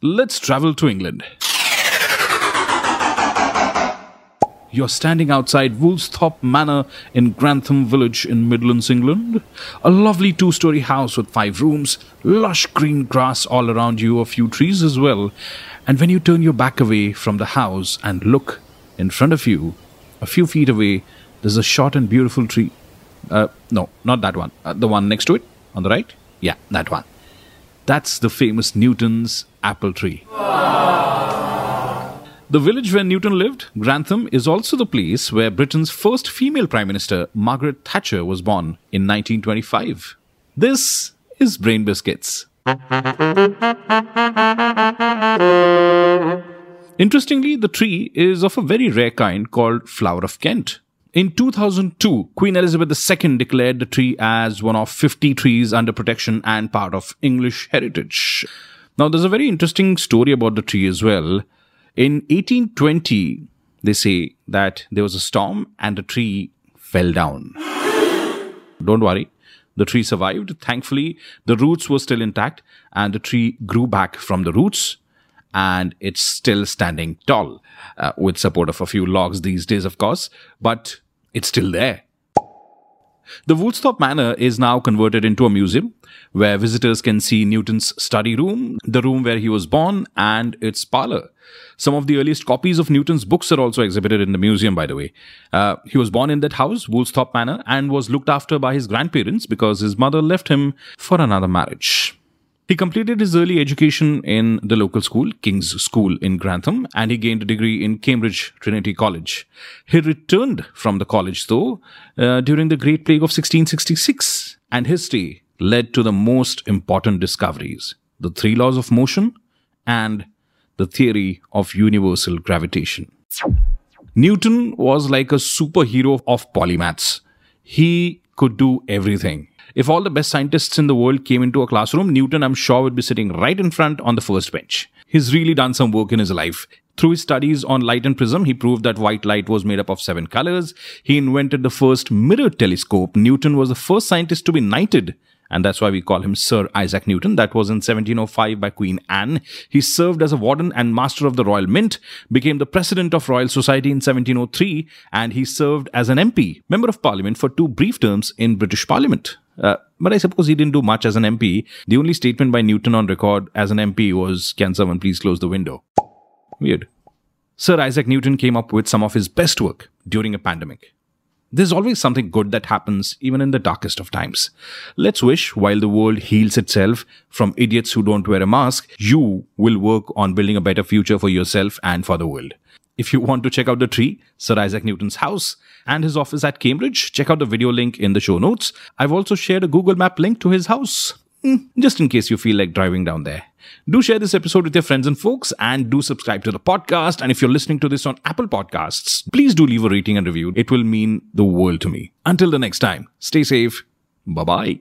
let's travel to England. You're standing outside Woolsthorpe Manor in Grantham Village in Midlands, England. A lovely two story house with five rooms, lush green grass all around you, a few trees as well. And when you turn your back away from the house and look in front of you, a few feet away, there's a short and beautiful tree. Uh, no, not that one. Uh, the one next to it, on the right? Yeah, that one. That's the famous Newton's apple tree. The village where Newton lived, Grantham, is also the place where Britain's first female Prime Minister, Margaret Thatcher, was born in 1925. This is Brain Biscuits. Interestingly, the tree is of a very rare kind called Flower of Kent. In 2002, Queen Elizabeth II declared the tree as one of 50 trees under protection and part of English heritage. Now, there's a very interesting story about the tree as well. In 1820, they say that there was a storm and the tree fell down. Don't worry, the tree survived. Thankfully, the roots were still intact and the tree grew back from the roots and it's still standing tall uh, with support of a few logs these days, of course, but it's still there. The Woolsthorpe Manor is now converted into a museum where visitors can see Newton's study room, the room where he was born, and its parlor. Some of the earliest copies of Newton's books are also exhibited in the museum, by the way. Uh, he was born in that house, Woolsthorpe Manor, and was looked after by his grandparents because his mother left him for another marriage. He completed his early education in the local school, King's School in Grantham, and he gained a degree in Cambridge Trinity College. He returned from the college, though, uh, during the Great Plague of 1666, and his stay led to the most important discoveries the three laws of motion and the theory of universal gravitation. Newton was like a superhero of polymaths. He could do everything. If all the best scientists in the world came into a classroom, Newton, I'm sure, would be sitting right in front on the first bench. He's really done some work in his life. Through his studies on light and prism, he proved that white light was made up of seven colors. He invented the first mirror telescope. Newton was the first scientist to be knighted and that's why we call him Sir Isaac Newton. That was in 1705 by Queen Anne. He served as a warden and master of the Royal Mint, became the president of Royal Society in 1703, and he served as an MP, Member of Parliament, for two brief terms in British Parliament. Uh, but I suppose he didn't do much as an MP. The only statement by Newton on record as an MP was, Can someone please close the window? Weird. Sir Isaac Newton came up with some of his best work during a pandemic. There's always something good that happens even in the darkest of times. Let's wish while the world heals itself from idiots who don't wear a mask, you will work on building a better future for yourself and for the world. If you want to check out the tree, Sir Isaac Newton's house, and his office at Cambridge, check out the video link in the show notes. I've also shared a Google Map link to his house, hmm, just in case you feel like driving down there. Do share this episode with your friends and folks and do subscribe to the podcast. And if you're listening to this on Apple Podcasts, please do leave a rating and review. It will mean the world to me. Until the next time, stay safe. Bye bye.